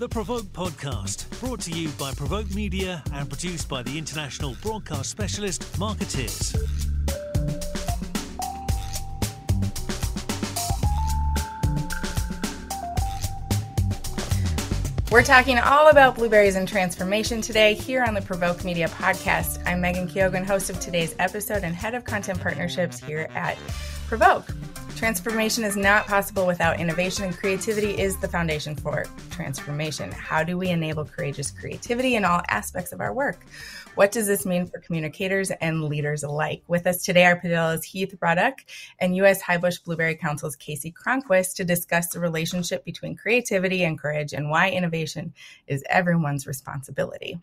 the Provoke Podcast, brought to you by Provoke Media and produced by the international broadcast specialist Marketeers. We're talking all about blueberries and transformation today here on the Provoke Media Podcast. I'm Megan Kyogan, host of today's episode and head of content partnerships here at Provoke. Transformation is not possible without innovation, and creativity is the foundation for transformation. How do we enable courageous creativity in all aspects of our work? What does this mean for communicators and leaders alike? With us today are Padilla's Heath Ruddock and U.S. Highbush Blueberry Council's Casey Cronquist to discuss the relationship between creativity and courage and why innovation is everyone's responsibility.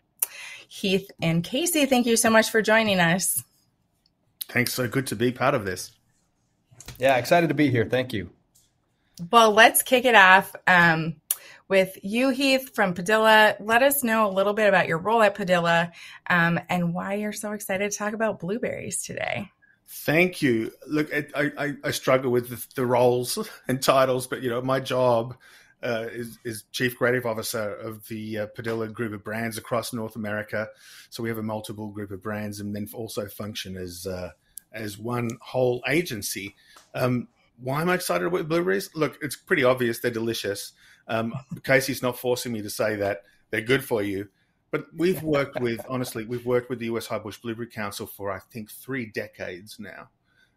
Heath and Casey, thank you so much for joining us. Thanks. So good to be part of this. Yeah, excited to be here. Thank you. Well, let's kick it off um, with you, Heath, from Padilla. Let us know a little bit about your role at Padilla um, and why you're so excited to talk about blueberries today. Thank you. Look, I, I, I struggle with the, the, roles and titles, but you know, my job uh, is, is, chief creative officer of the uh, Padilla group of brands across North America. So we have a multiple group of brands, and then also function as uh, as one whole agency. Um, why am I excited with blueberries? Look, it's pretty obvious they're delicious. Um, Casey's not forcing me to say that they're good for you, but we've worked with honestly, we've worked with the U.S. Highbush Blueberry Council for I think three decades now,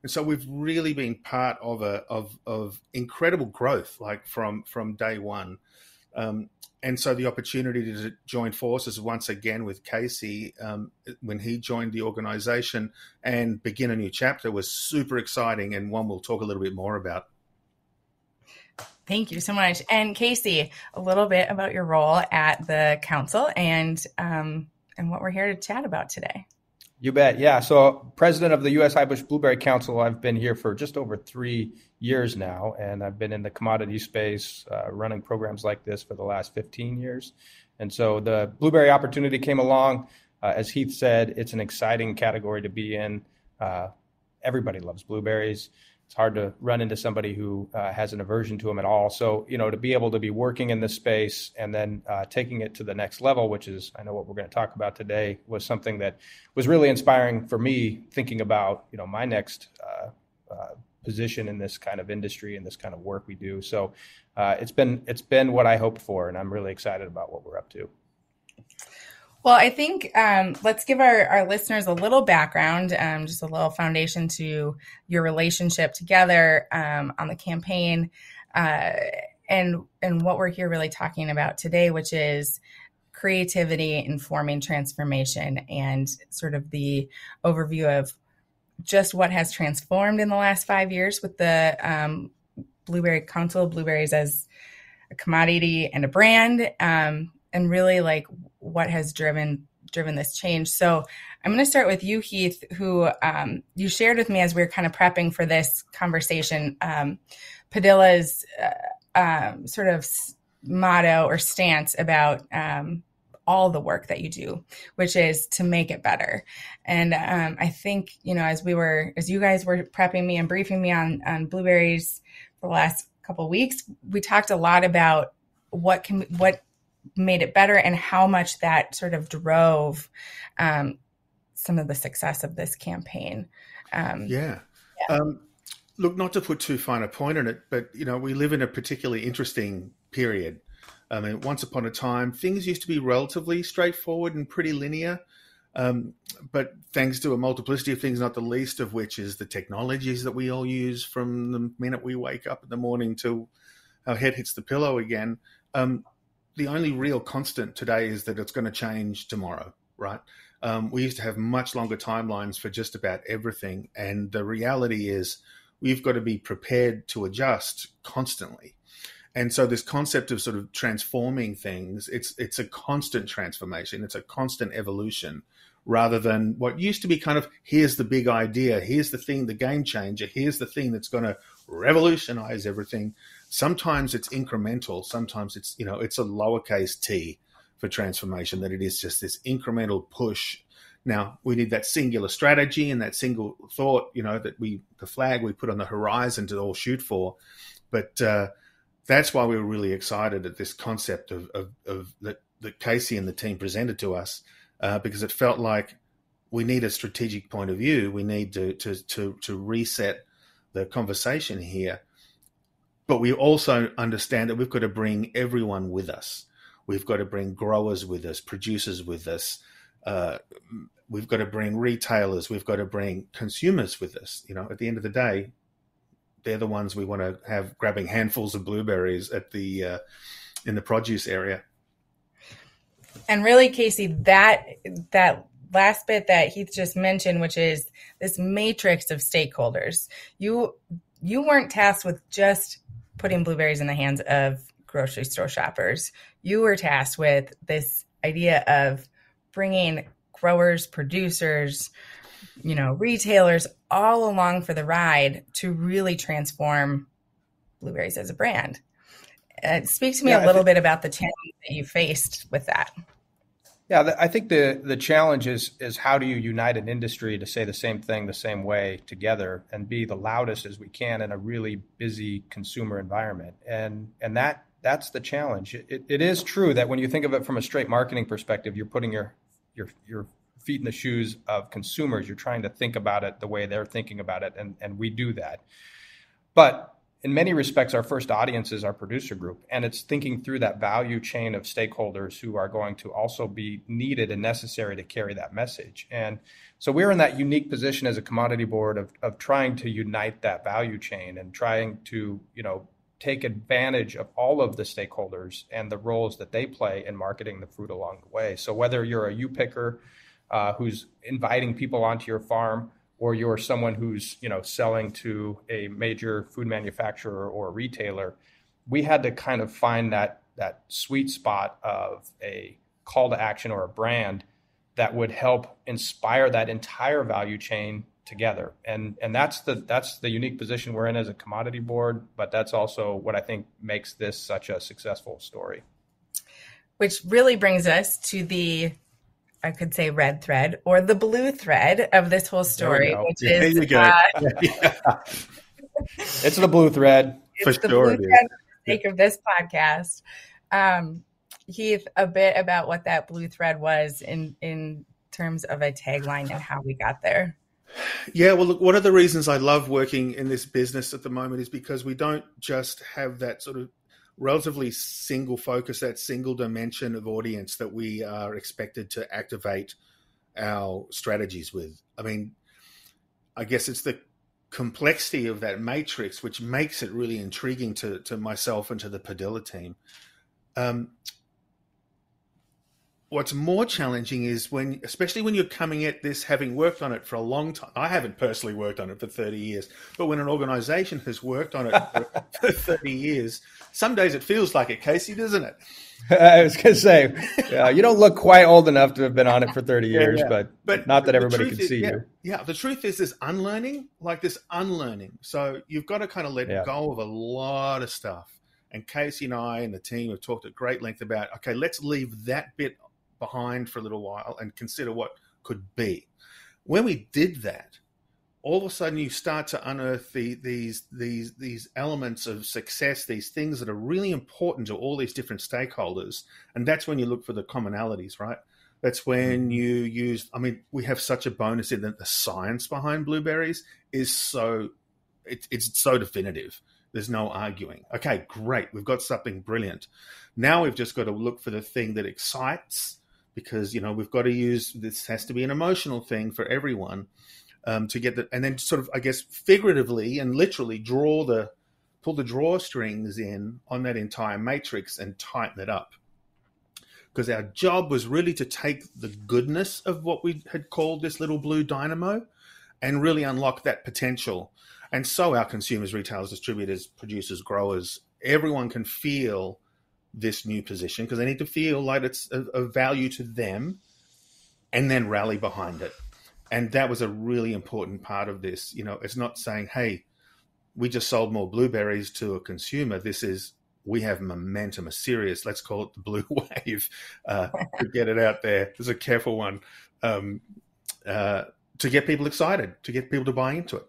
and so we've really been part of a of of incredible growth, like from from day one. Um, and so the opportunity to join forces once again with Casey um, when he joined the organization and begin a new chapter was super exciting and one we'll talk a little bit more about. Thank you so much. And Casey, a little bit about your role at the council and um, and what we're here to chat about today. You bet. Yeah. So, president of the U.S. Highbush Blueberry Council, I've been here for just over three years now, and I've been in the commodity space uh, running programs like this for the last 15 years. And so, the blueberry opportunity came along. Uh, as Heath said, it's an exciting category to be in. Uh, everybody loves blueberries it's hard to run into somebody who uh, has an aversion to them at all. So, you know, to be able to be working in this space and then uh, taking it to the next level, which is, I know what we're going to talk about today, was something that was really inspiring for me thinking about, you know, my next uh, position in this kind of industry and this kind of work we do. So, uh, it's been it's been what I hoped for, and I'm really excited about what we're up to. Well, I think um, let's give our, our listeners a little background, um, just a little foundation to your relationship together um, on the campaign, uh, and and what we're here really talking about today, which is creativity informing transformation, and sort of the overview of just what has transformed in the last five years with the um, Blueberry Council, blueberries as a commodity and a brand um, and really like what has driven driven this change. So I'm going to start with you, Heath, who um, you shared with me as we were kind of prepping for this conversation. Um, Padilla's uh, um, sort of motto or stance about um, all the work that you do, which is to make it better. And um, I think you know, as we were, as you guys were prepping me and briefing me on on blueberries for the last couple weeks, we talked a lot about what can what made it better and how much that sort of drove um, some of the success of this campaign. Um, yeah. yeah. Um, look, not to put too fine a point on it, but you know, we live in a particularly interesting period. I mean, once upon a time, things used to be relatively straightforward and pretty linear. Um, but thanks to a multiplicity of things, not the least of which is the technologies that we all use from the minute we wake up in the morning till our head hits the pillow again, um, the only real constant today is that it's going to change tomorrow, right? Um, we used to have much longer timelines for just about everything. And the reality is we've got to be prepared to adjust constantly. And so this concept of sort of transforming things, it's it's a constant transformation, it's a constant evolution rather than what used to be kind of here's the big idea, here's the thing, the game changer, here's the thing that's going to revolutionize everything. Sometimes it's incremental sometimes it's you know it's a lowercase t for transformation that it is just this incremental push. Now we need that singular strategy and that single thought you know that we the flag we put on the horizon to all shoot for. But uh, that's why we were really excited at this concept of, of, of that, that Casey and the team presented to us, uh, because it felt like we need a strategic point of view. We need to, to, to, to reset the conversation here. But we also understand that we've got to bring everyone with us. We've got to bring growers with us, producers with us. Uh, we've got to bring retailers. We've got to bring consumers with us. You know, at the end of the day, they're the ones we want to have grabbing handfuls of blueberries at the uh, in the produce area. And really, Casey, that that last bit that Heath just mentioned, which is this matrix of stakeholders. You you weren't tasked with just putting blueberries in the hands of grocery store shoppers. You were tasked with this idea of bringing growers, producers, you know, retailers all along for the ride to really transform blueberries as a brand. Uh, speak to me yeah, a little think, bit about the challenge that you faced with that. Yeah, I think the the challenge is is how do you unite an industry to say the same thing the same way together and be the loudest as we can in a really busy consumer environment, and and that that's the challenge. It, it is true that when you think of it from a straight marketing perspective, you're putting your your your feet in the shoes of consumers. You're trying to think about it the way they're thinking about it, and and we do that. But in many respects, our first audience is our producer group, and it's thinking through that value chain of stakeholders who are going to also be needed and necessary to carry that message. And so we're in that unique position as a commodity board of, of trying to unite that value chain and trying to, you know, take advantage of all of the stakeholders and the roles that they play in marketing the fruit along the way. So whether you're a U picker uh, who's inviting people onto your farm, or you're someone who's you know selling to a major food manufacturer or retailer we had to kind of find that that sweet spot of a call to action or a brand that would help inspire that entire value chain together. And and that's the that's the unique position we're in as a commodity board but that's also what i think makes this such a successful story. Which really brings us to the I could say red thread or the blue thread of this whole story, which yeah, is uh, yeah. it's the blue thread for the sure. Blue thread for the sake of this podcast. Um, Heath, a bit about what that blue thread was in in terms of a tagline and how we got there. Yeah, well, look, one of the reasons I love working in this business at the moment is because we don't just have that sort of relatively single focus, that single dimension of audience that we are expected to activate our strategies with. I mean, I guess it's the complexity of that matrix which makes it really intriguing to, to myself and to the Padilla team. Um, what's more challenging is when especially when you're coming at this having worked on it for a long time. I haven't personally worked on it for 30 years but when an organization has worked on it for, 30 years some days it feels like it casey doesn't it? I was going to say uh, you don't look quite old enough to have been on it for 30 years yeah, yeah. But, but not that everybody can is, see yeah, you. yeah the truth is this unlearning like this unlearning. So you've got to kind of let go of a lot of stuff. And Casey and I and the team have talked at great length about okay, let's leave that bit behind for a little while and consider what could be. When we did that, all of a sudden you start to unearth the, these these these elements of success, these things that are really important to all these different stakeholders, and that's when you look for the commonalities, right? That's when mm-hmm. you use. I mean, we have such a bonus in that the science behind blueberries is so it, it's so definitive. There's no arguing. Okay, great. We've got something brilliant. Now we've just got to look for the thing that excites because you know we've got to use this has to be an emotional thing for everyone um, to get the and then sort of I guess figuratively and literally draw the pull the drawstrings in on that entire matrix and tighten it up. Because our job was really to take the goodness of what we had called this little blue dynamo and really unlock that potential. And so our consumers retailers distributors producers growers everyone can feel this new position because they need to feel like it's of value to them and then rally behind it. And that was a really important part of this. You know, it's not saying, hey, we just sold more blueberries to a consumer. This is, we have momentum, a serious, let's call it the blue wave, uh, to get it out there. This is a careful one um, uh, to get people excited, to get people to buy into it.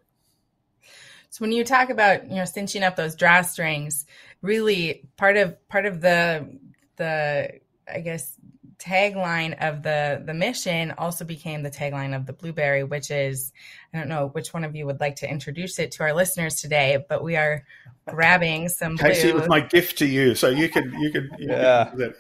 So when you talk about, you know, cinching up those drawstrings, really part of part of the the I guess tagline of the the mission also became the tagline of the blueberry which is i don't know which one of you would like to introduce it to our listeners today but we are grabbing some Casey, it was my gift to you so you can you can you yeah. can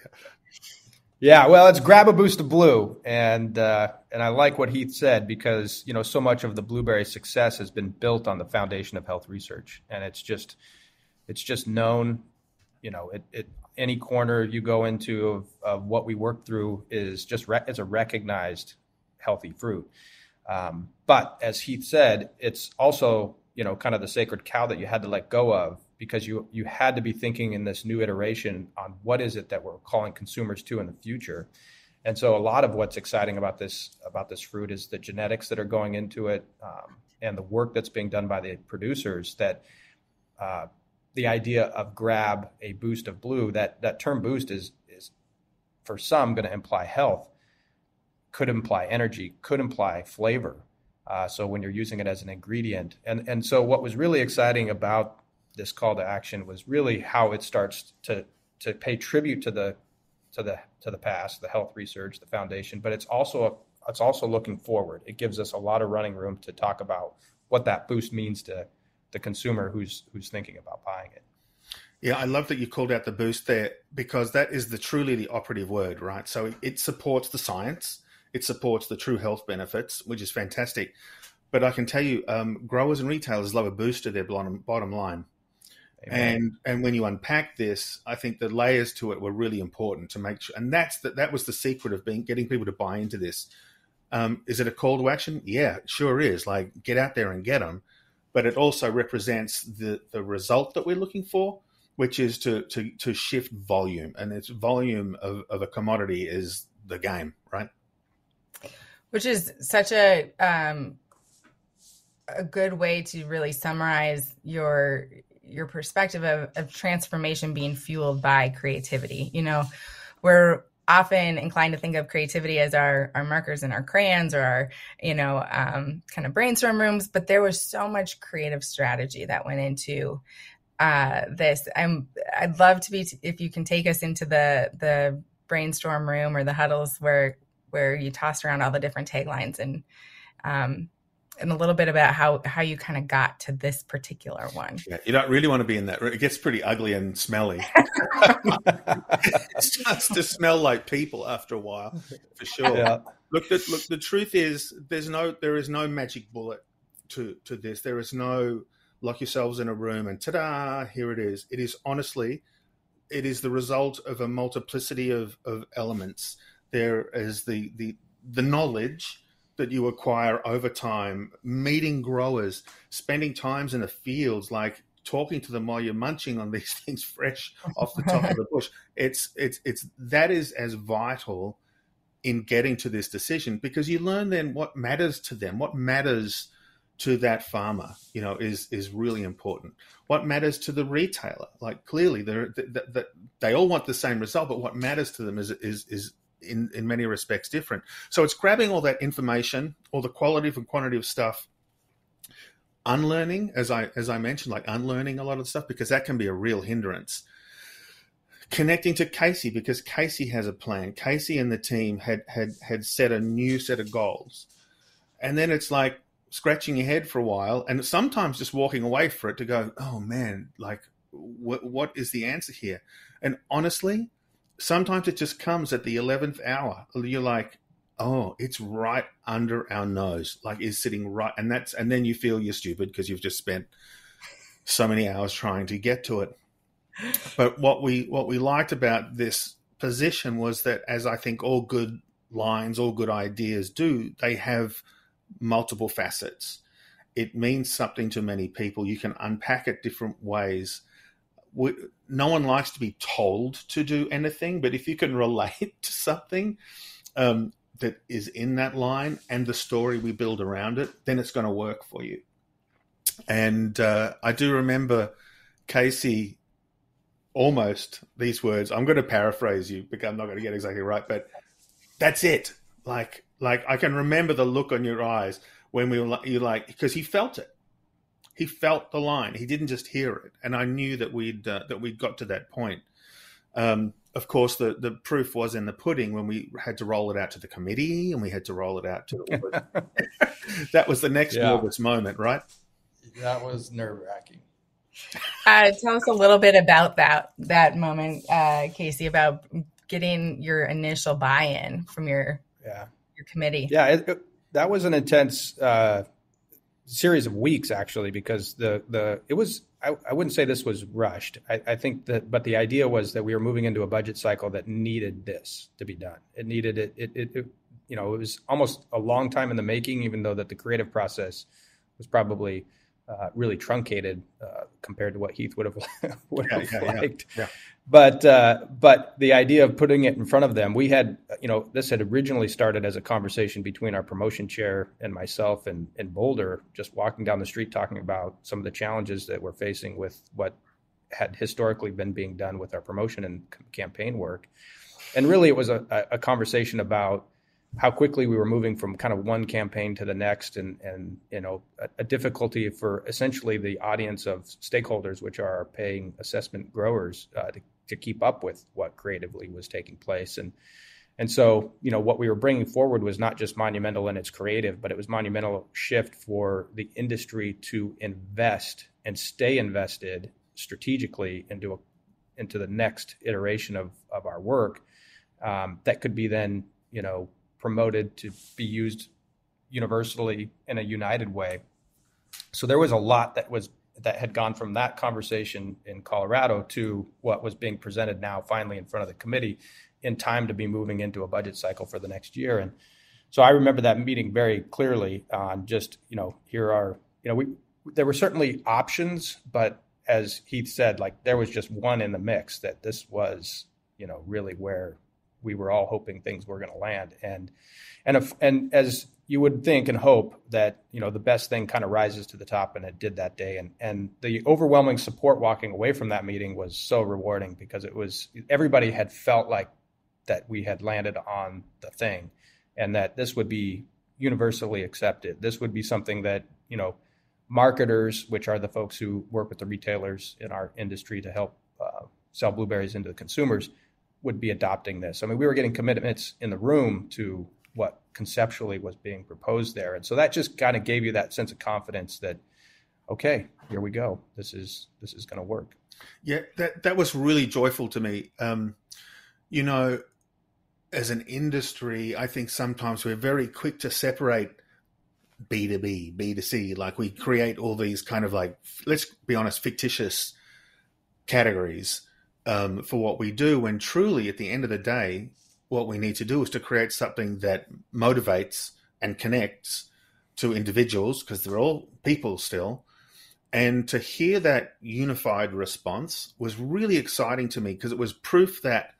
yeah well it's grab a boost of blue and uh, and i like what heath said because you know so much of the blueberry success has been built on the foundation of health research and it's just it's just known you know it, it any corner you go into of, of what we work through is just re- it's a recognized healthy fruit. Um, but as Heath said, it's also you know kind of the sacred cow that you had to let go of because you you had to be thinking in this new iteration on what is it that we're calling consumers to in the future. And so a lot of what's exciting about this about this fruit is the genetics that are going into it um, and the work that's being done by the producers that uh, the idea of grab a boost of blue that that term boost is is for some going to imply health could imply energy could imply flavor. Uh, so when you're using it as an ingredient and and so what was really exciting about this call to action was really how it starts to to pay tribute to the to the to the past the health research the foundation but it's also a, it's also looking forward. It gives us a lot of running room to talk about what that boost means to the consumer who's who's thinking about buying it. Yeah, I love that you called out the boost there because that is the truly the operative word, right? So it supports the science, it supports the true health benefits, which is fantastic. But I can tell you, um, growers and retailers love a boost to their bottom bottom line. Amen. And and when you unpack this, I think the layers to it were really important to make sure. And that's that that was the secret of being getting people to buy into this. Um, is it a call to action? Yeah, sure is. Like get out there and get them but it also represents the, the result that we're looking for, which is to, to, to shift volume. And it's volume of, of a commodity is the game, right? Which is such a um, a good way to really summarize your your perspective of, of transformation being fueled by creativity. You know, we're often inclined to think of creativity as our our markers and our crayons or our you know um, kind of brainstorm rooms but there was so much creative strategy that went into uh, this. I'm i'd love to be if you can take us into the the brainstorm room or the huddles where where you tossed around all the different taglines and um, and a little bit about how how you kind of got to this particular one. Yeah, you don't really want to be in that. It gets pretty ugly and smelly. it starts to smell like people after a while, for sure. Yeah. Look, the, look. The truth is, there's no, there is no magic bullet to to this. There is no lock yourselves in a room and ta-da, here it is. It is honestly, it is the result of a multiplicity of of elements. There is the the the knowledge that you acquire over time, meeting growers, spending times in the fields, like talking to them while you're munching on these things fresh off the top of the bush. It's it's it's that is as vital in getting to this decision because you learn then what matters to them, what matters to that farmer, you know, is is really important. What matters to the retailer, like clearly, they're, they, they, they all want the same result, but what matters to them is is is in, in many respects different. So it's grabbing all that information, all the qualitative and quantitative stuff, unlearning, as I as I mentioned, like unlearning a lot of stuff because that can be a real hindrance. Connecting to Casey because Casey has a plan. Casey and the team had had had set a new set of goals, and then it's like scratching your head for a while, and sometimes just walking away for it to go, oh man, like what what is the answer here? And honestly, sometimes it just comes at the 11th hour. You're like, oh, it's right under our nose, like is sitting right. And that's, and then you feel you're stupid because you've just spent so many hours trying to get to it. But what we, what we liked about this position was that as I think all good lines, all good ideas do, they have multiple facets. It means something to many people. You can unpack it different ways we, no one likes to be told to do anything, but if you can relate to something um, that is in that line and the story we build around it, then it's going to work for you. And uh, I do remember Casey almost these words. I'm going to paraphrase you because I'm not going to get exactly right, but that's it. Like, like I can remember the look on your eyes when we were you like because he felt it he felt the line. He didn't just hear it, and I knew that we'd uh, that we'd got to that point. Um, of course, the, the proof was in the pudding when we had to roll it out to the committee and we had to roll it out to the that was the next yeah. nervous moment, right? That was nerve wracking. Uh, tell us a little bit about that that moment, uh, Casey, about getting your initial buy-in from your yeah your committee. Yeah, it, it, that was an intense uh, series of weeks actually because the the it was I, I wouldn't say this was rushed. I, I, think that, but the idea was that we were moving into a budget cycle that needed this to be done. It needed it. It, it, it you know, it was almost a long time in the making, even though that the creative process was probably uh, really truncated uh, compared to what Heath would have would yeah, have yeah, liked. Yeah, but uh, but the idea of putting it in front of them, we had you know this had originally started as a conversation between our promotion chair and myself and and Boulder, just walking down the street talking about some of the challenges that we're facing with what had historically been being done with our promotion and campaign work, and really it was a, a conversation about how quickly we were moving from kind of one campaign to the next and and you know a, a, difficulty for essentially the audience of stakeholders which are paying assessment growers uh, to, to keep up with what creatively was taking place. And and so you know what we were bringing forward was not just monumental in its creative but it was monumental shift for the industry to invest and stay invested strategically into a, into the next iteration of of our work um, that could be then you know promoted to be used universally in a united way. So there was a lot that was that had gone from that conversation in Colorado to what was being presented now finally in front of the committee in time to be moving into a budget cycle for the next year. And so I remember that meeting very clearly on just, you know, here are, you know, we there were certainly options, but as Heath said, like there was just one in the mix that this was, you know, really where we were all hoping things were going to land. And and if, and as you would think and hope that you know the best thing kind of rises to the top, and it did that day. And and the overwhelming support walking away from that meeting was so rewarding because it was everybody had felt like that we had landed on the thing, and that this would be universally accepted. This would be something that you know marketers, which are the folks who work with the retailers in our industry to help uh, sell blueberries into the consumers, would be adopting this. I mean, we were getting commitments in the room to what conceptually was being proposed there, and so that just kind of gave you that sense of confidence that, okay, here we go. This is this is going to work. Yeah, that that was really joyful to me. Um, you know, as an industry, I think sometimes we're very quick to separate B to B, B to C. Like we create all these kind of like, let's be honest, fictitious categories um, for what we do when truly at the end of the day what we need to do is to create something that motivates and connects to individuals because they're all people still. And to hear that unified response was really exciting to me because it was proof that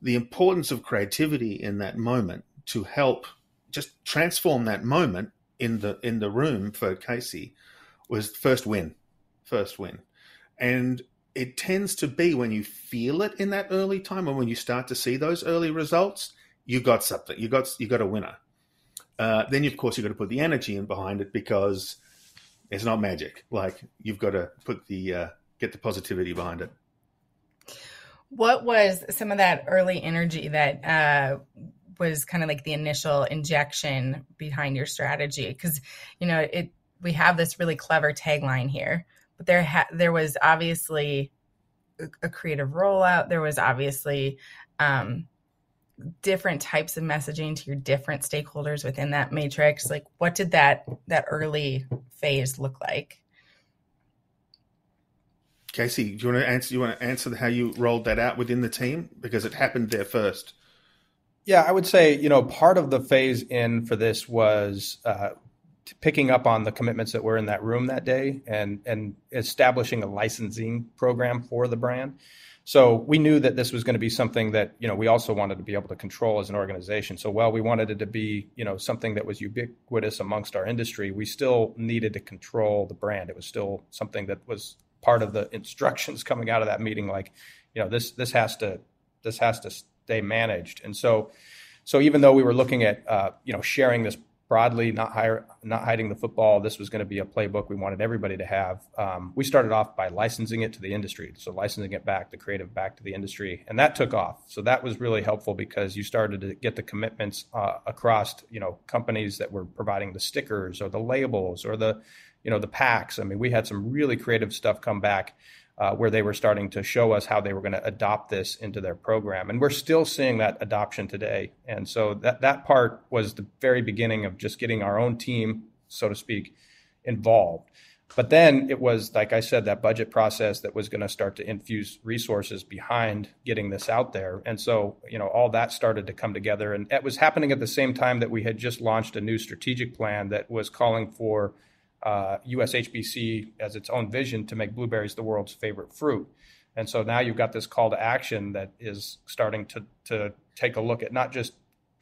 the importance of creativity in that moment to help just transform that moment in the in the room for Casey was first win first win. And it tends to be when you feel it in that early time and when you start to see those early results, you got something. You got you got a winner. Uh, then of course you've got to put the energy in behind it because it's not magic. Like you've got to put the uh, get the positivity behind it. What was some of that early energy that uh, was kind of like the initial injection behind your strategy? Because you know it, we have this really clever tagline here but there ha- there was obviously a, a creative rollout. There was obviously um, different types of messaging to your different stakeholders within that matrix. Like, what did that that early phase look like? Casey, do you want to answer? You want to answer how you rolled that out within the team because it happened there first. Yeah, I would say you know part of the phase in for this was uh, picking up on the commitments that were in that room that day and and establishing a licensing program for the brand. So we knew that this was going to be something that you know we also wanted to be able to control as an organization. So while we wanted it to be you know something that was ubiquitous amongst our industry, we still needed to control the brand. It was still something that was part of the instructions coming out of that meeting. Like you know this this has to this has to stay managed. And so so even though we were looking at uh, you know sharing this broadly, not hire, not hiding the football. This was going to be a playbook we wanted everybody to have. Um, we started off by licensing it to the industry, so licensing it back, the creative back to the industry, and that took off. So that was really helpful because you started to get the commitments uh, across, you know, companies that were providing the stickers or the labels or the, you know, the packs. I mean, we had some really creative stuff come back uh, where they were starting to show us how they were going to adopt this into their program. And we're still seeing that adoption today. And so that, that part was the very beginning of just getting our own team, so to speak, involved. But then it was, like I said, that budget process that was going to start to infuse resources behind getting this out there. And so, you know, all that started to come together. And it was happening at the same time that we had just launched a new strategic plan that was calling for uh, USHBC as its own vision to make blueberries the world's favorite fruit. And so now you've got this call to action that is starting to, to take a look at not just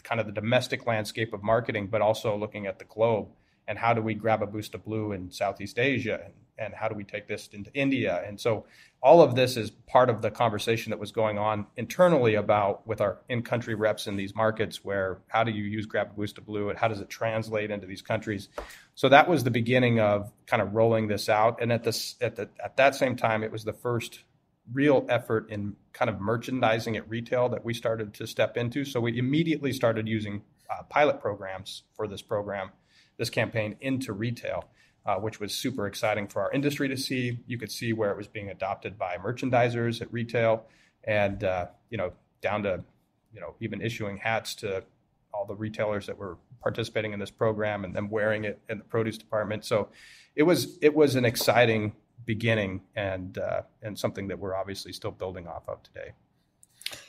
kind of the domestic landscape of marketing, but also looking at the globe and how do we grab a boost of blue in Southeast Asia and, and how do we take this into India? And so all of this is part of the conversation that was going on internally about with our in-country reps in these markets where how do you use grab boost of blue and how does it translate into these countries? So that was the beginning of kind of rolling this out. And at this at the at that same time it was the first real effort in kind of merchandising at retail that we started to step into. So we immediately started using uh, pilot programs for this program this campaign into retail, uh, which was super exciting for our industry to see. You could see where it was being adopted by merchandisers at retail, and uh, you know down to you know even issuing hats to all the retailers that were participating in this program and them wearing it in the produce department. So it was it was an exciting beginning and uh, and something that we're obviously still building off of today.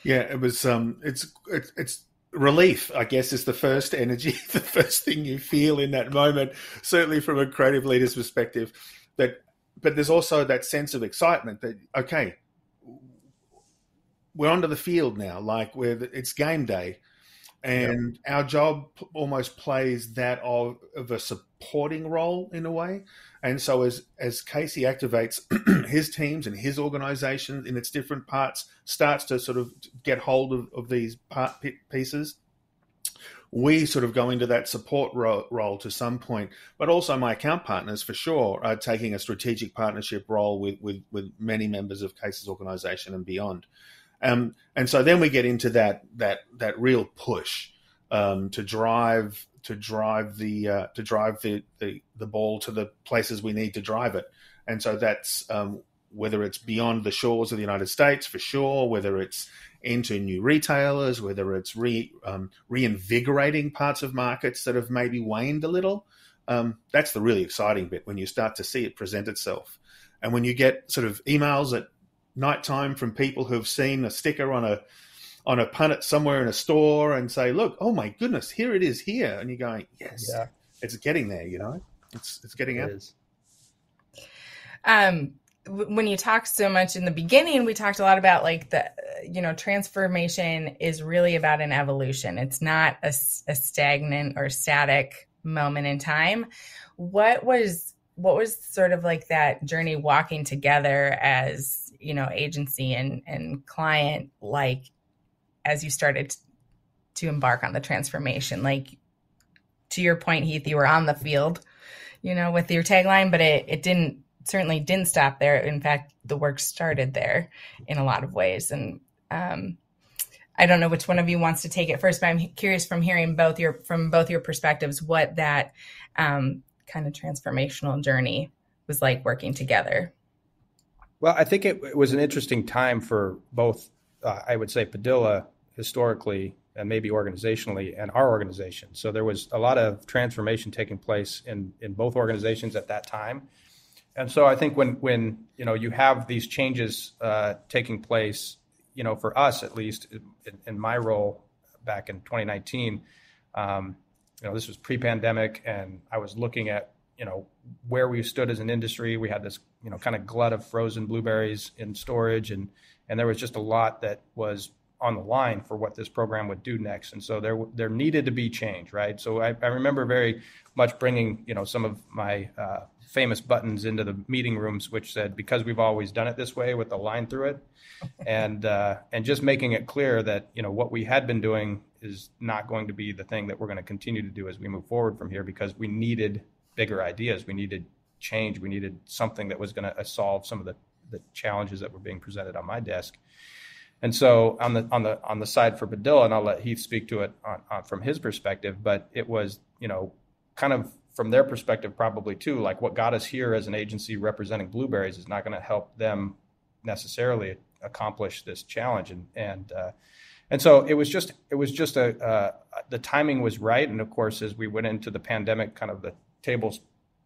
Yeah, it was. Um, it's it's, it's relief, I guess, is the first energy, the first thing you feel in that moment, certainly from a creative leader's perspective. That, but there's also that sense of excitement that, okay, we're onto the field now, like where it's game day. And yep. our job almost plays that of, of a supporting role in a way. And so as as Casey activates his teams and his organization in its different parts, starts to sort of get hold of, of these part pieces, we sort of go into that support ro- role to some point, but also my account partners for sure are taking a strategic partnership role with, with, with many members of Casey's organization and beyond. Um, and so then we get into that that that real push um, to drive to drive the uh, to drive the, the, the ball to the places we need to drive it. And so that's um, whether it's beyond the shores of the United States for sure, whether it's into new retailers, whether it's re, um, reinvigorating parts of markets that have maybe waned a little. Um, that's the really exciting bit when you start to see it present itself. And when you get sort of emails at nighttime from people who've seen a sticker on a on a punnet somewhere in a store and say, "Look, oh my goodness, here it is here," and you're going, "Yes, yeah. it's getting there." You know, it's it's getting it out. Is. Um, when you talked so much in the beginning, we talked a lot about like the, you know, transformation is really about an evolution. It's not a, a stagnant or static moment in time. What was what was sort of like that journey walking together as you know agency and and client like as you started to embark on the transformation like to your point heath you were on the field you know with your tagline but it, it didn't certainly didn't stop there in fact the work started there in a lot of ways and um, i don't know which one of you wants to take it first but i'm curious from hearing both your from both your perspectives what that um, kind of transformational journey was like working together? Well, I think it, it was an interesting time for both, uh, I would say, Padilla historically and maybe organizationally and our organization. So there was a lot of transformation taking place in, in both organizations at that time. And so I think when, when you know you have these changes uh, taking place, you know, for us at least in, in my role back in 2019, um, you know, this was pre-pandemic, and I was looking at you know where we stood as an industry. We had this you know kind of glut of frozen blueberries in storage, and and there was just a lot that was on the line for what this program would do next. And so there there needed to be change, right? So I, I remember very much bringing you know some of my uh, famous buttons into the meeting rooms, which said, "Because we've always done it this way," with a line through it, and uh, and just making it clear that you know what we had been doing is not going to be the thing that we're going to continue to do as we move forward from here because we needed bigger ideas, we needed change, we needed something that was going to solve some of the the challenges that were being presented on my desk. And so on the on the on the side for Padilla, and I'll let Heath speak to it on, on, from his perspective, but it was you know kind of from their perspective probably too like what got us here as an agency representing blueberries is not going to help them necessarily accomplish this challenge. And and uh, and so it was just it was just a uh, the timing was right. And of course as we went into the pandemic kind of the tables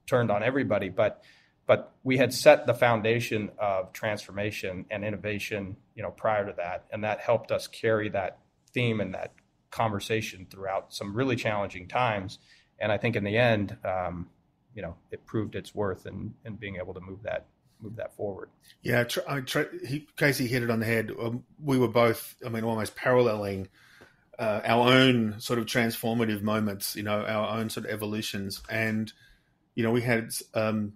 turned on everybody. But but we had set the foundation of transformation and innovation you know prior to that and that helped us carry that theme and that conversation throughout some really challenging times. And i think in the end um, you know it proved its worth in in being able to move that move that forward. Yeah I, he, casey hit it on the head. Um, we were both i mean almost paralleling uh, our own sort of transformative moments you know our own sort of evolutions. And you know we had um,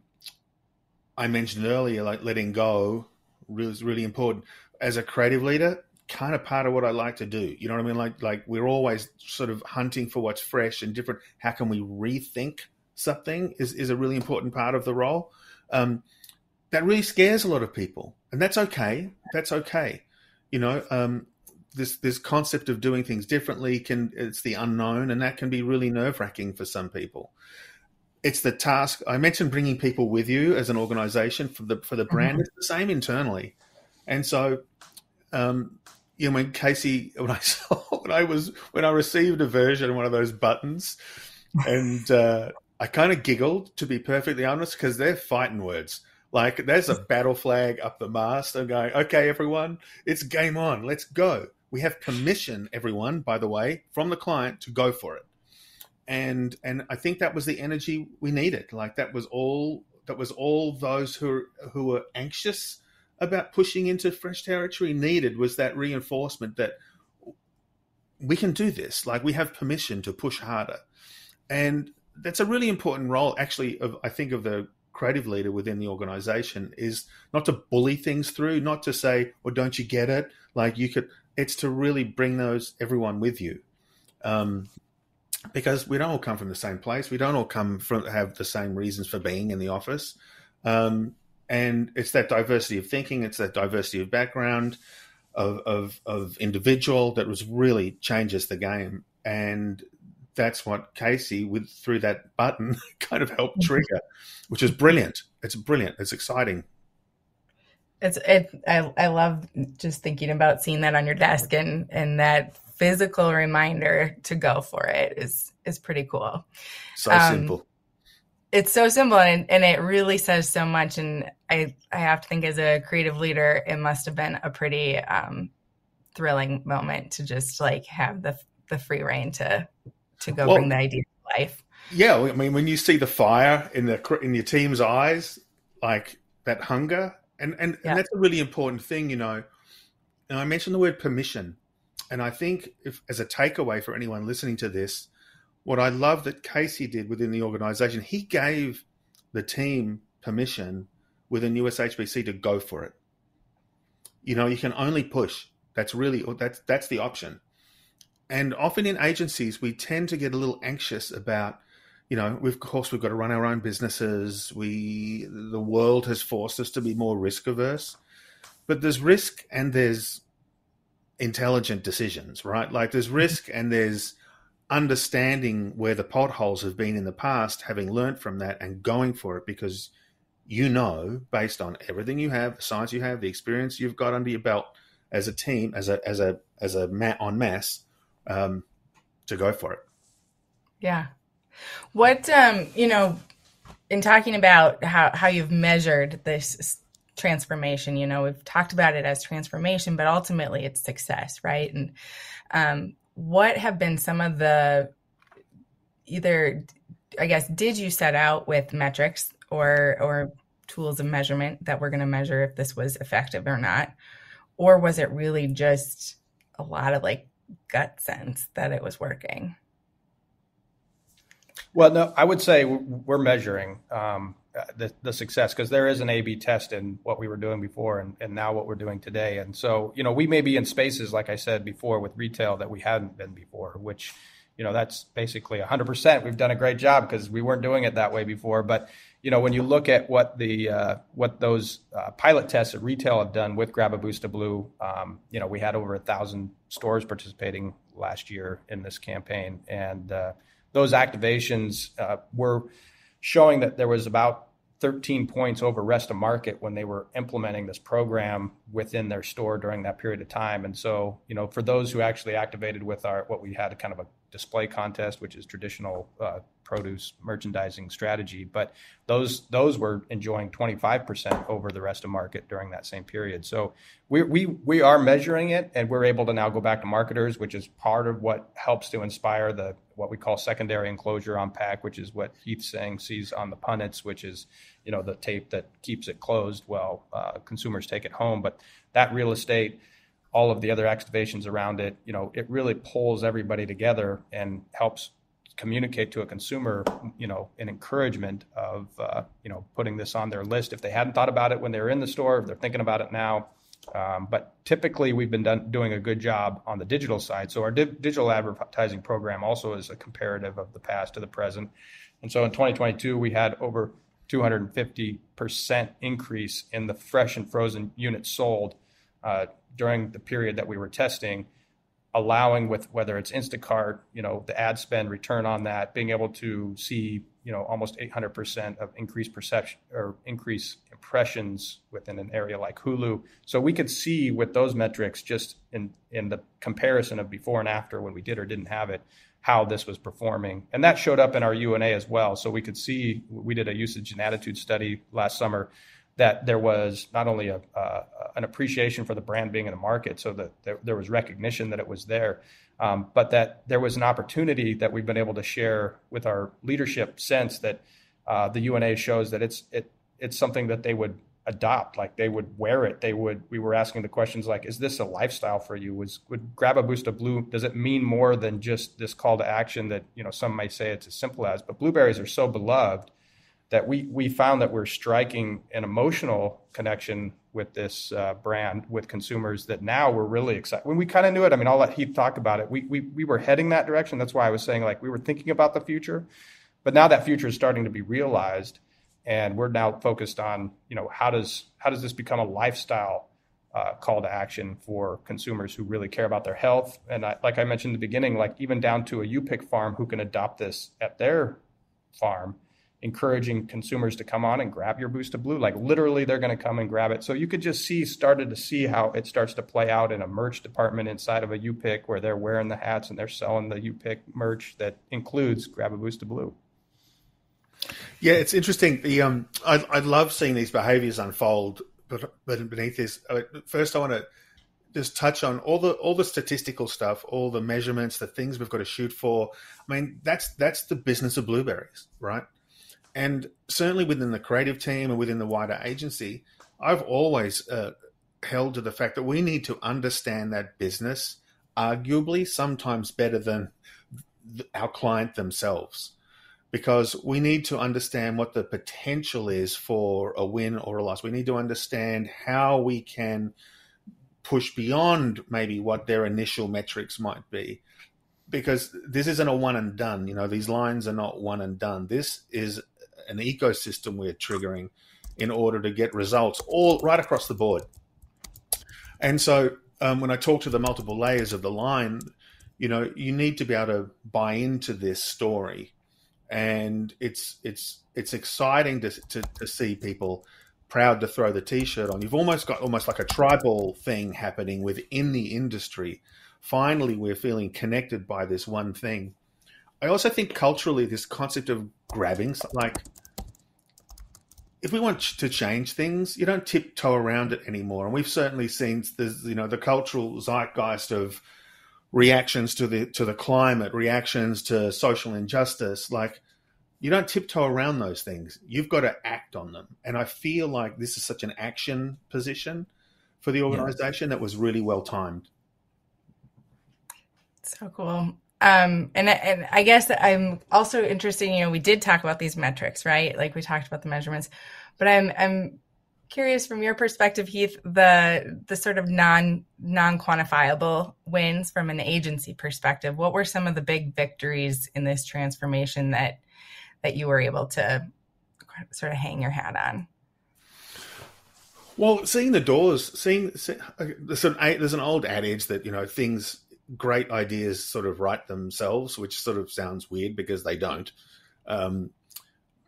I mentioned earlier, like letting go is really important. As a creative leader, kind of part of what I like to do. You know what I mean? Like like we're always sort of hunting for what's fresh and different. How can we rethink something is, is a really important part of the role. Um, that really scares a lot of people. And that's okay. That's okay. You know, um, this this concept of doing things differently can it's the unknown and that can be really nerve wracking for some people it's the task. I mentioned bringing people with you as an organization for the for the brand. Mm-hmm. It's the same internally, and so, um, you know, when Casey, when I saw when I was when I received a version of one of those buttons, and uh, I kind of giggled to be perfectly honest because they're fighting words. Like there's a battle flag up the mast. I'm going, okay, everyone, it's game on. Let's go. We have permission, everyone, by the way, from the client to go for it and and I think that was the energy we needed. Like that was all that was all those who who were anxious about pushing into fresh territory needed was that reinforcement that we can do this. Like we have permission to push harder, and that's a really important role. Actually, of I think of the creative leader within the organization is not to bully things through, not to say, "Well, don't you get it?" Like you could. It's to really bring those everyone with you. Um, because we don't all come from the same place. We don't all come from have the same reasons for being in the office. Um, and it's that diversity of thinking, it's that diversity of background, of, of, of individual that was really changes the game. And that's what Casey, with through that button, kind of helped mm-hmm. trigger, which is brilliant. It's brilliant. It's exciting. It's it. I I love just thinking about seeing that on your desk and and that physical reminder to go for it is is pretty cool. So um, simple. It's so simple and, and it really says so much. And I, I have to think as a creative leader, it must have been a pretty um, thrilling moment to just like have the the free reign to to go well, bring the idea to life. Yeah, I mean, when you see the fire in the in your team's eyes, like that hunger, and and, yeah. and that's a really important thing, you know. And I mentioned the word permission and I think, if, as a takeaway for anyone listening to this, what I love that Casey did within the organization, he gave the team permission within USHBC to go for it. You know, you can only push. That's really that's that's the option. And often in agencies, we tend to get a little anxious about, you know, of course we've got to run our own businesses. We the world has forced us to be more risk averse, but there's risk and there's intelligent decisions, right? Like there's mm-hmm. risk and there's understanding where the potholes have been in the past, having learned from that and going for it because you know, based on everything you have, the science you have, the experience you've got under your belt as a team, as a as a as a mat on mass, um, to go for it. Yeah. What um, you know, in talking about how how you've measured this transformation. You know, we've talked about it as transformation, but ultimately it's success, right? And um, what have been some of the either, I guess, did you set out with metrics or or tools of measurement that we're going to measure if this was effective or not, or was it really just a lot of like gut sense that it was working? Well, no, I would say we're measuring. Um, the, the success because there is an A/B test in what we were doing before and, and now what we're doing today. And so, you know, we may be in spaces like I said before with retail that we hadn't been before, which you know that's basically 100%. We've done a great job because we weren't doing it that way before. But you know, when you look at what the uh, what those uh, pilot tests at retail have done with Grab a Boost Blue, um, you know, we had over a thousand stores participating last year in this campaign, and uh, those activations uh, were showing that there was about 13 points over rest of market when they were implementing this program within their store during that period of time. And so, you know, for those who actually activated with our what we had kind of a display contest, which is traditional uh, produce merchandising strategy, but those those were enjoying 25% over the rest of market during that same period. So we we we are measuring it, and we're able to now go back to marketers, which is part of what helps to inspire the what we call secondary enclosure on pack, which is what Heath saying sees on the punnets, which is you know the tape that keeps it closed while uh, consumers take it home. But that real estate all of the other activations around it, you know, it really pulls everybody together and helps communicate to a consumer, you know, an encouragement of, uh, you know, putting this on their list if they hadn't thought about it when they were in the store, if they're thinking about it now. Um, but typically, we've been done, doing a good job on the digital side. So our di- digital advertising program also is a comparative of the past to the present. And so in 2022, we had over 250% increase in the fresh and frozen units sold uh, during the period that we were testing allowing with whether it's Instacart, you know, the ad spend return on that, being able to see, you know, almost 800% of increased perception or increased impressions within an area like Hulu. So we could see with those metrics just in in the comparison of before and after when we did or didn't have it, how this was performing. And that showed up in our U&A as well. So we could see we did a usage and attitude study last summer that there was not only a, uh, an appreciation for the brand being in the market, so that there, there was recognition that it was there, um, but that there was an opportunity that we've been able to share with our leadership since that uh, the U&A shows that it's it, it's something that they would adopt like they would wear it. They would we were asking the questions like is this a lifestyle for you? Was would grab a boost of blue does it mean more than just this call to action that you know some might say it's as simple as? But blueberries are so beloved that we we found that we're striking an emotional connection with this uh, brand with consumers that now we're really excited. When we kind of knew it, I mean, I'll let Heath talk about it. We, we we were heading that direction. That's why I was saying like we were thinking about the future, but now that future is starting to be realized, and we're now focused on you know how does how does this become a lifestyle uh, call to action for consumers who really care about their health. And I, like I mentioned in the beginning, like even down to a U-Pick farm who can adopt this at their farm encouraging consumers to come on and grab your Boost of Blue. Like literally, they're going to come and grab it. So you could just see, started to see how it starts to play out in a merch department inside of a U-Pick where they're wearing the hats and they're selling the U-Pick merch that includes grab a Boost of Blue. Yeah, it's interesting. The um, I, I love seeing these behaviors unfold, but, but beneath this, first I want to just touch on all the all the statistical stuff, all the measurements, the things we've got to shoot for. I mean, that's that's the business of blueberries, right? And certainly within the creative team and within the wider agency, I've always uh, held to the fact that we need to understand that business, arguably sometimes better than our client themselves, because we need to understand what the potential is for a win or a loss. We need to understand how we can push beyond maybe what their initial metrics might be because this isn't a one and done. You know, these lines are not one and done. This is an ecosystem we're triggering in order to get results all right across the board. And so um, when I talk to the multiple layers of the line, you know, you need to be able to buy into this story, and it's it's it's exciting to to, to see people proud to throw the t-shirt on. You've almost got almost like a tribal thing happening within the industry. Finally, we're feeling connected by this one thing. I also think culturally, this concept of grabbing, like if we want to change things, you don't tiptoe around it anymore. And we've certainly seen the you know the cultural zeitgeist of reactions to the to the climate, reactions to social injustice. Like you don't tiptoe around those things. You've got to act on them. And I feel like this is such an action position for the organization yeah. that was really well timed. So cool. Um, and and I guess I'm also interested. You know, we did talk about these metrics, right? Like we talked about the measurements, but I'm I'm curious from your perspective, Heath, the the sort of non non quantifiable wins from an agency perspective. What were some of the big victories in this transformation that that you were able to sort of hang your hat on? Well, seeing the doors, seeing, seeing there's, an, there's an old adage that you know things, great ideas sort of write themselves, which sort of sounds weird because they don't. Um,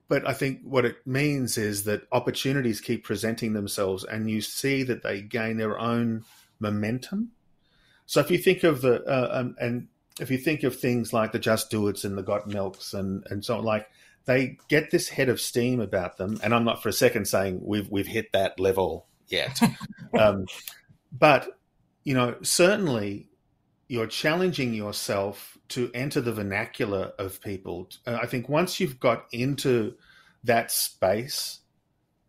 but I think what it means is that opportunities keep presenting themselves, and you see that they gain their own momentum. So if you think of the uh, um, and if you think of things like the Just Do It's and the Got Milks and and so on, like they get this head of steam about them. And I'm not for a second saying we've we've hit that level yet, um, but you know certainly you're challenging yourself to enter the vernacular of people. Uh, I think once you've got into that space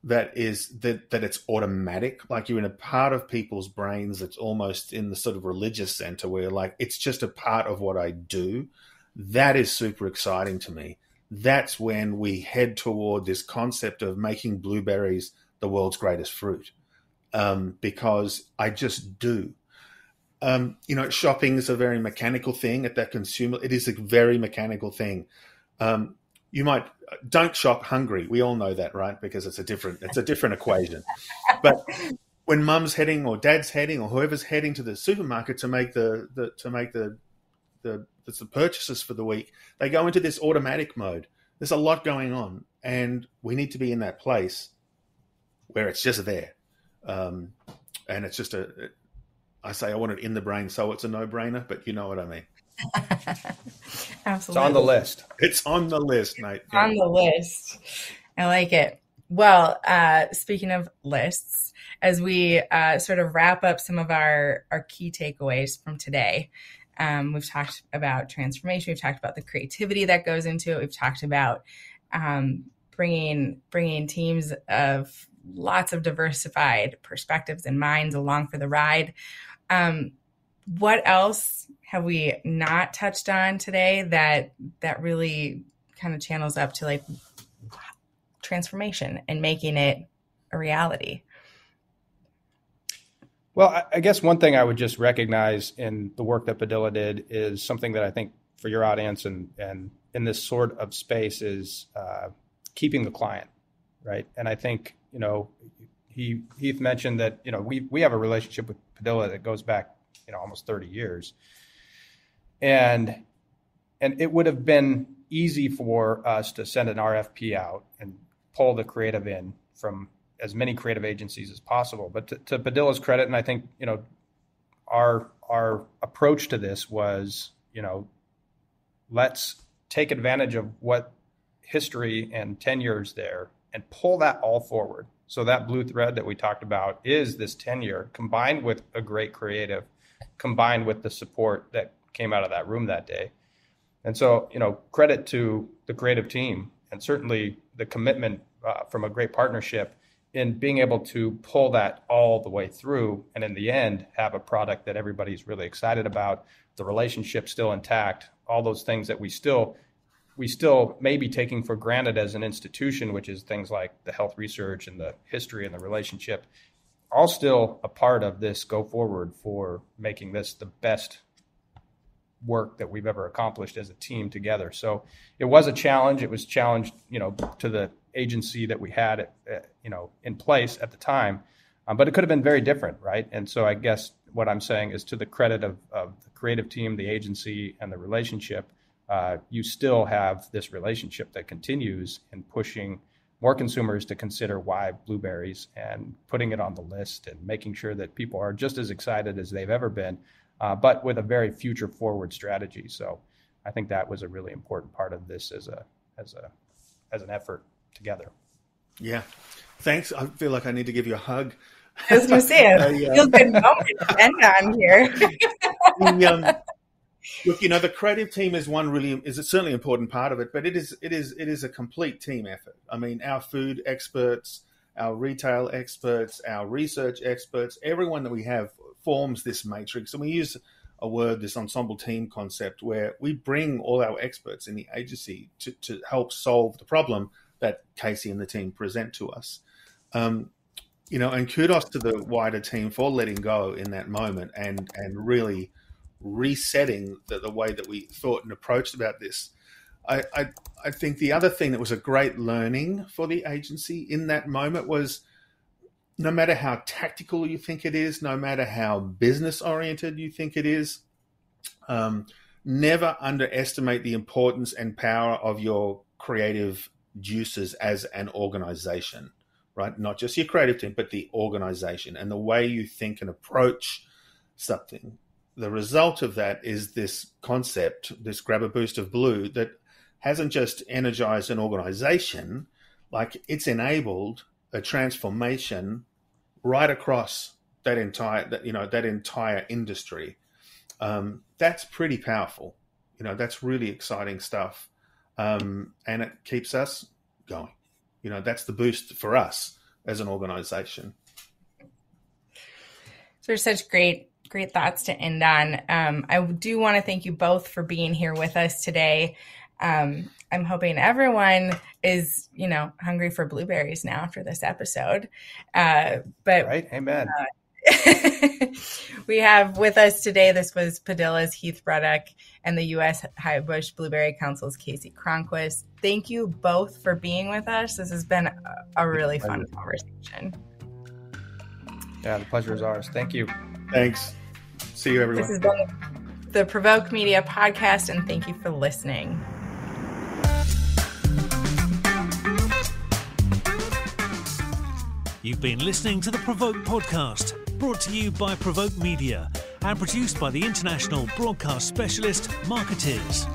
that is that that it's automatic like you're in a part of people's brains that's almost in the sort of religious center where like it's just a part of what I do that is super exciting to me. That's when we head toward this concept of making blueberries the world's greatest fruit. Um, because I just do um, you know, shopping is a very mechanical thing at that consumer. It is a very mechanical thing. Um, you might don't shop hungry. We all know that, right? Because it's a different it's a different equation. But when mum's heading or dad's heading or whoever's heading to the supermarket to make the, the to make the the the purchases for the week, they go into this automatic mode. There's a lot going on, and we need to be in that place where it's just there, um, and it's just a I say I want it in the brain, so it's a no-brainer. But you know what I mean. Absolutely, it's on the list. It's on the list, mate. Yeah. On the list. I like it. Well, uh, speaking of lists, as we uh, sort of wrap up some of our our key takeaways from today, um, we've talked about transformation. We've talked about the creativity that goes into it. We've talked about um, bringing bringing teams of lots of diversified perspectives and minds along for the ride. Um, what else have we not touched on today that that really kind of channels up to like transformation and making it a reality? Well, I guess one thing I would just recognize in the work that Padilla did is something that I think for your audience and and in this sort of space is uh, keeping the client, right? And I think you know he Heath mentioned that you know we we have a relationship with Padilla that goes back you know almost 30 years and and it would have been easy for us to send an RFP out and pull the creative in from as many creative agencies as possible. But to, to Padilla's credit, and I think you know our our approach to this was you know let's take advantage of what history and tenures there and pull that all forward. So that blue thread that we talked about is this tenure combined with a great creative, combined with the support that came out of that room that day. And so, you know, credit to the creative team and certainly the commitment uh, from a great partnership in being able to pull that all the way through and in the end have a product that everybody's really excited about, the relationship still intact, all those things that we still we still may be taking for granted as an institution, which is things like the health research and the history and the relationship, all still a part of this go forward for making this the best work that we've ever accomplished as a team together. So it was a challenge. It was challenged, you know, to the agency that we had, at, at, you know, in place at the time, um, but it could have been very different, right? And so I guess what I'm saying is to the credit of, of the creative team, the agency, and the relationship, uh, you still have this relationship that continues in pushing more consumers to consider why blueberries and putting it on the list and making sure that people are just as excited as they've ever been uh, but with a very future forward strategy. So I think that was a really important part of this as a as a as an effort together. Yeah, thanks. I feel like I need to give you a hug. I was going to say, a uh, feel good moment to end on here. the, um, look, you know, the creative team is one really is a certainly important part of it, but it is it is it is a complete team effort. I mean, our food experts, our retail experts, our research experts, everyone that we have forms this matrix. And we use a word, this ensemble team concept, where we bring all our experts in the agency to, to help solve the problem that Kasey and the team present to us. Um, you know, and kudos to the wider team for letting go in that moment and and really resetting the, the way that we thought and approached about this. I, I, I think the other thing that was a great learning for the agency in that moment was no matter how tactical you think it is, no matter how business oriented you think it is, um, never underestimate the importance and power of your creative juices as an organization right? Not just your creative team, but the organization and the way you think and approach something. The result of that is this concept, this grab a boost of blue that hasn't just energized an organization, like it's enabled a transformation right across that entire that you know that entire industry. Um, that's pretty powerful. You know, that's really exciting stuff, um, and it keeps us going you know that's the boost for us as an organization so there's such great great thoughts to end on um, i do want to thank you both for being here with us today um, i'm hoping everyone is you know hungry for blueberries now after this episode uh, but right amen uh, we have with us today, this was Padilla's Heath Ruddock and the U.S. Highbush Blueberry Council's Kasey Cronquist. Thank you both for being with us. This has been a, a really fun conversation. Yeah, the pleasure is ours. Thank you. Thanks. See you, everyone. This has been the Provoke Media podcast, and thank you for listening. You've been listening to the Provoke podcast brought to you by Provoke Media and produced by the international broadcast specialist Markettiers.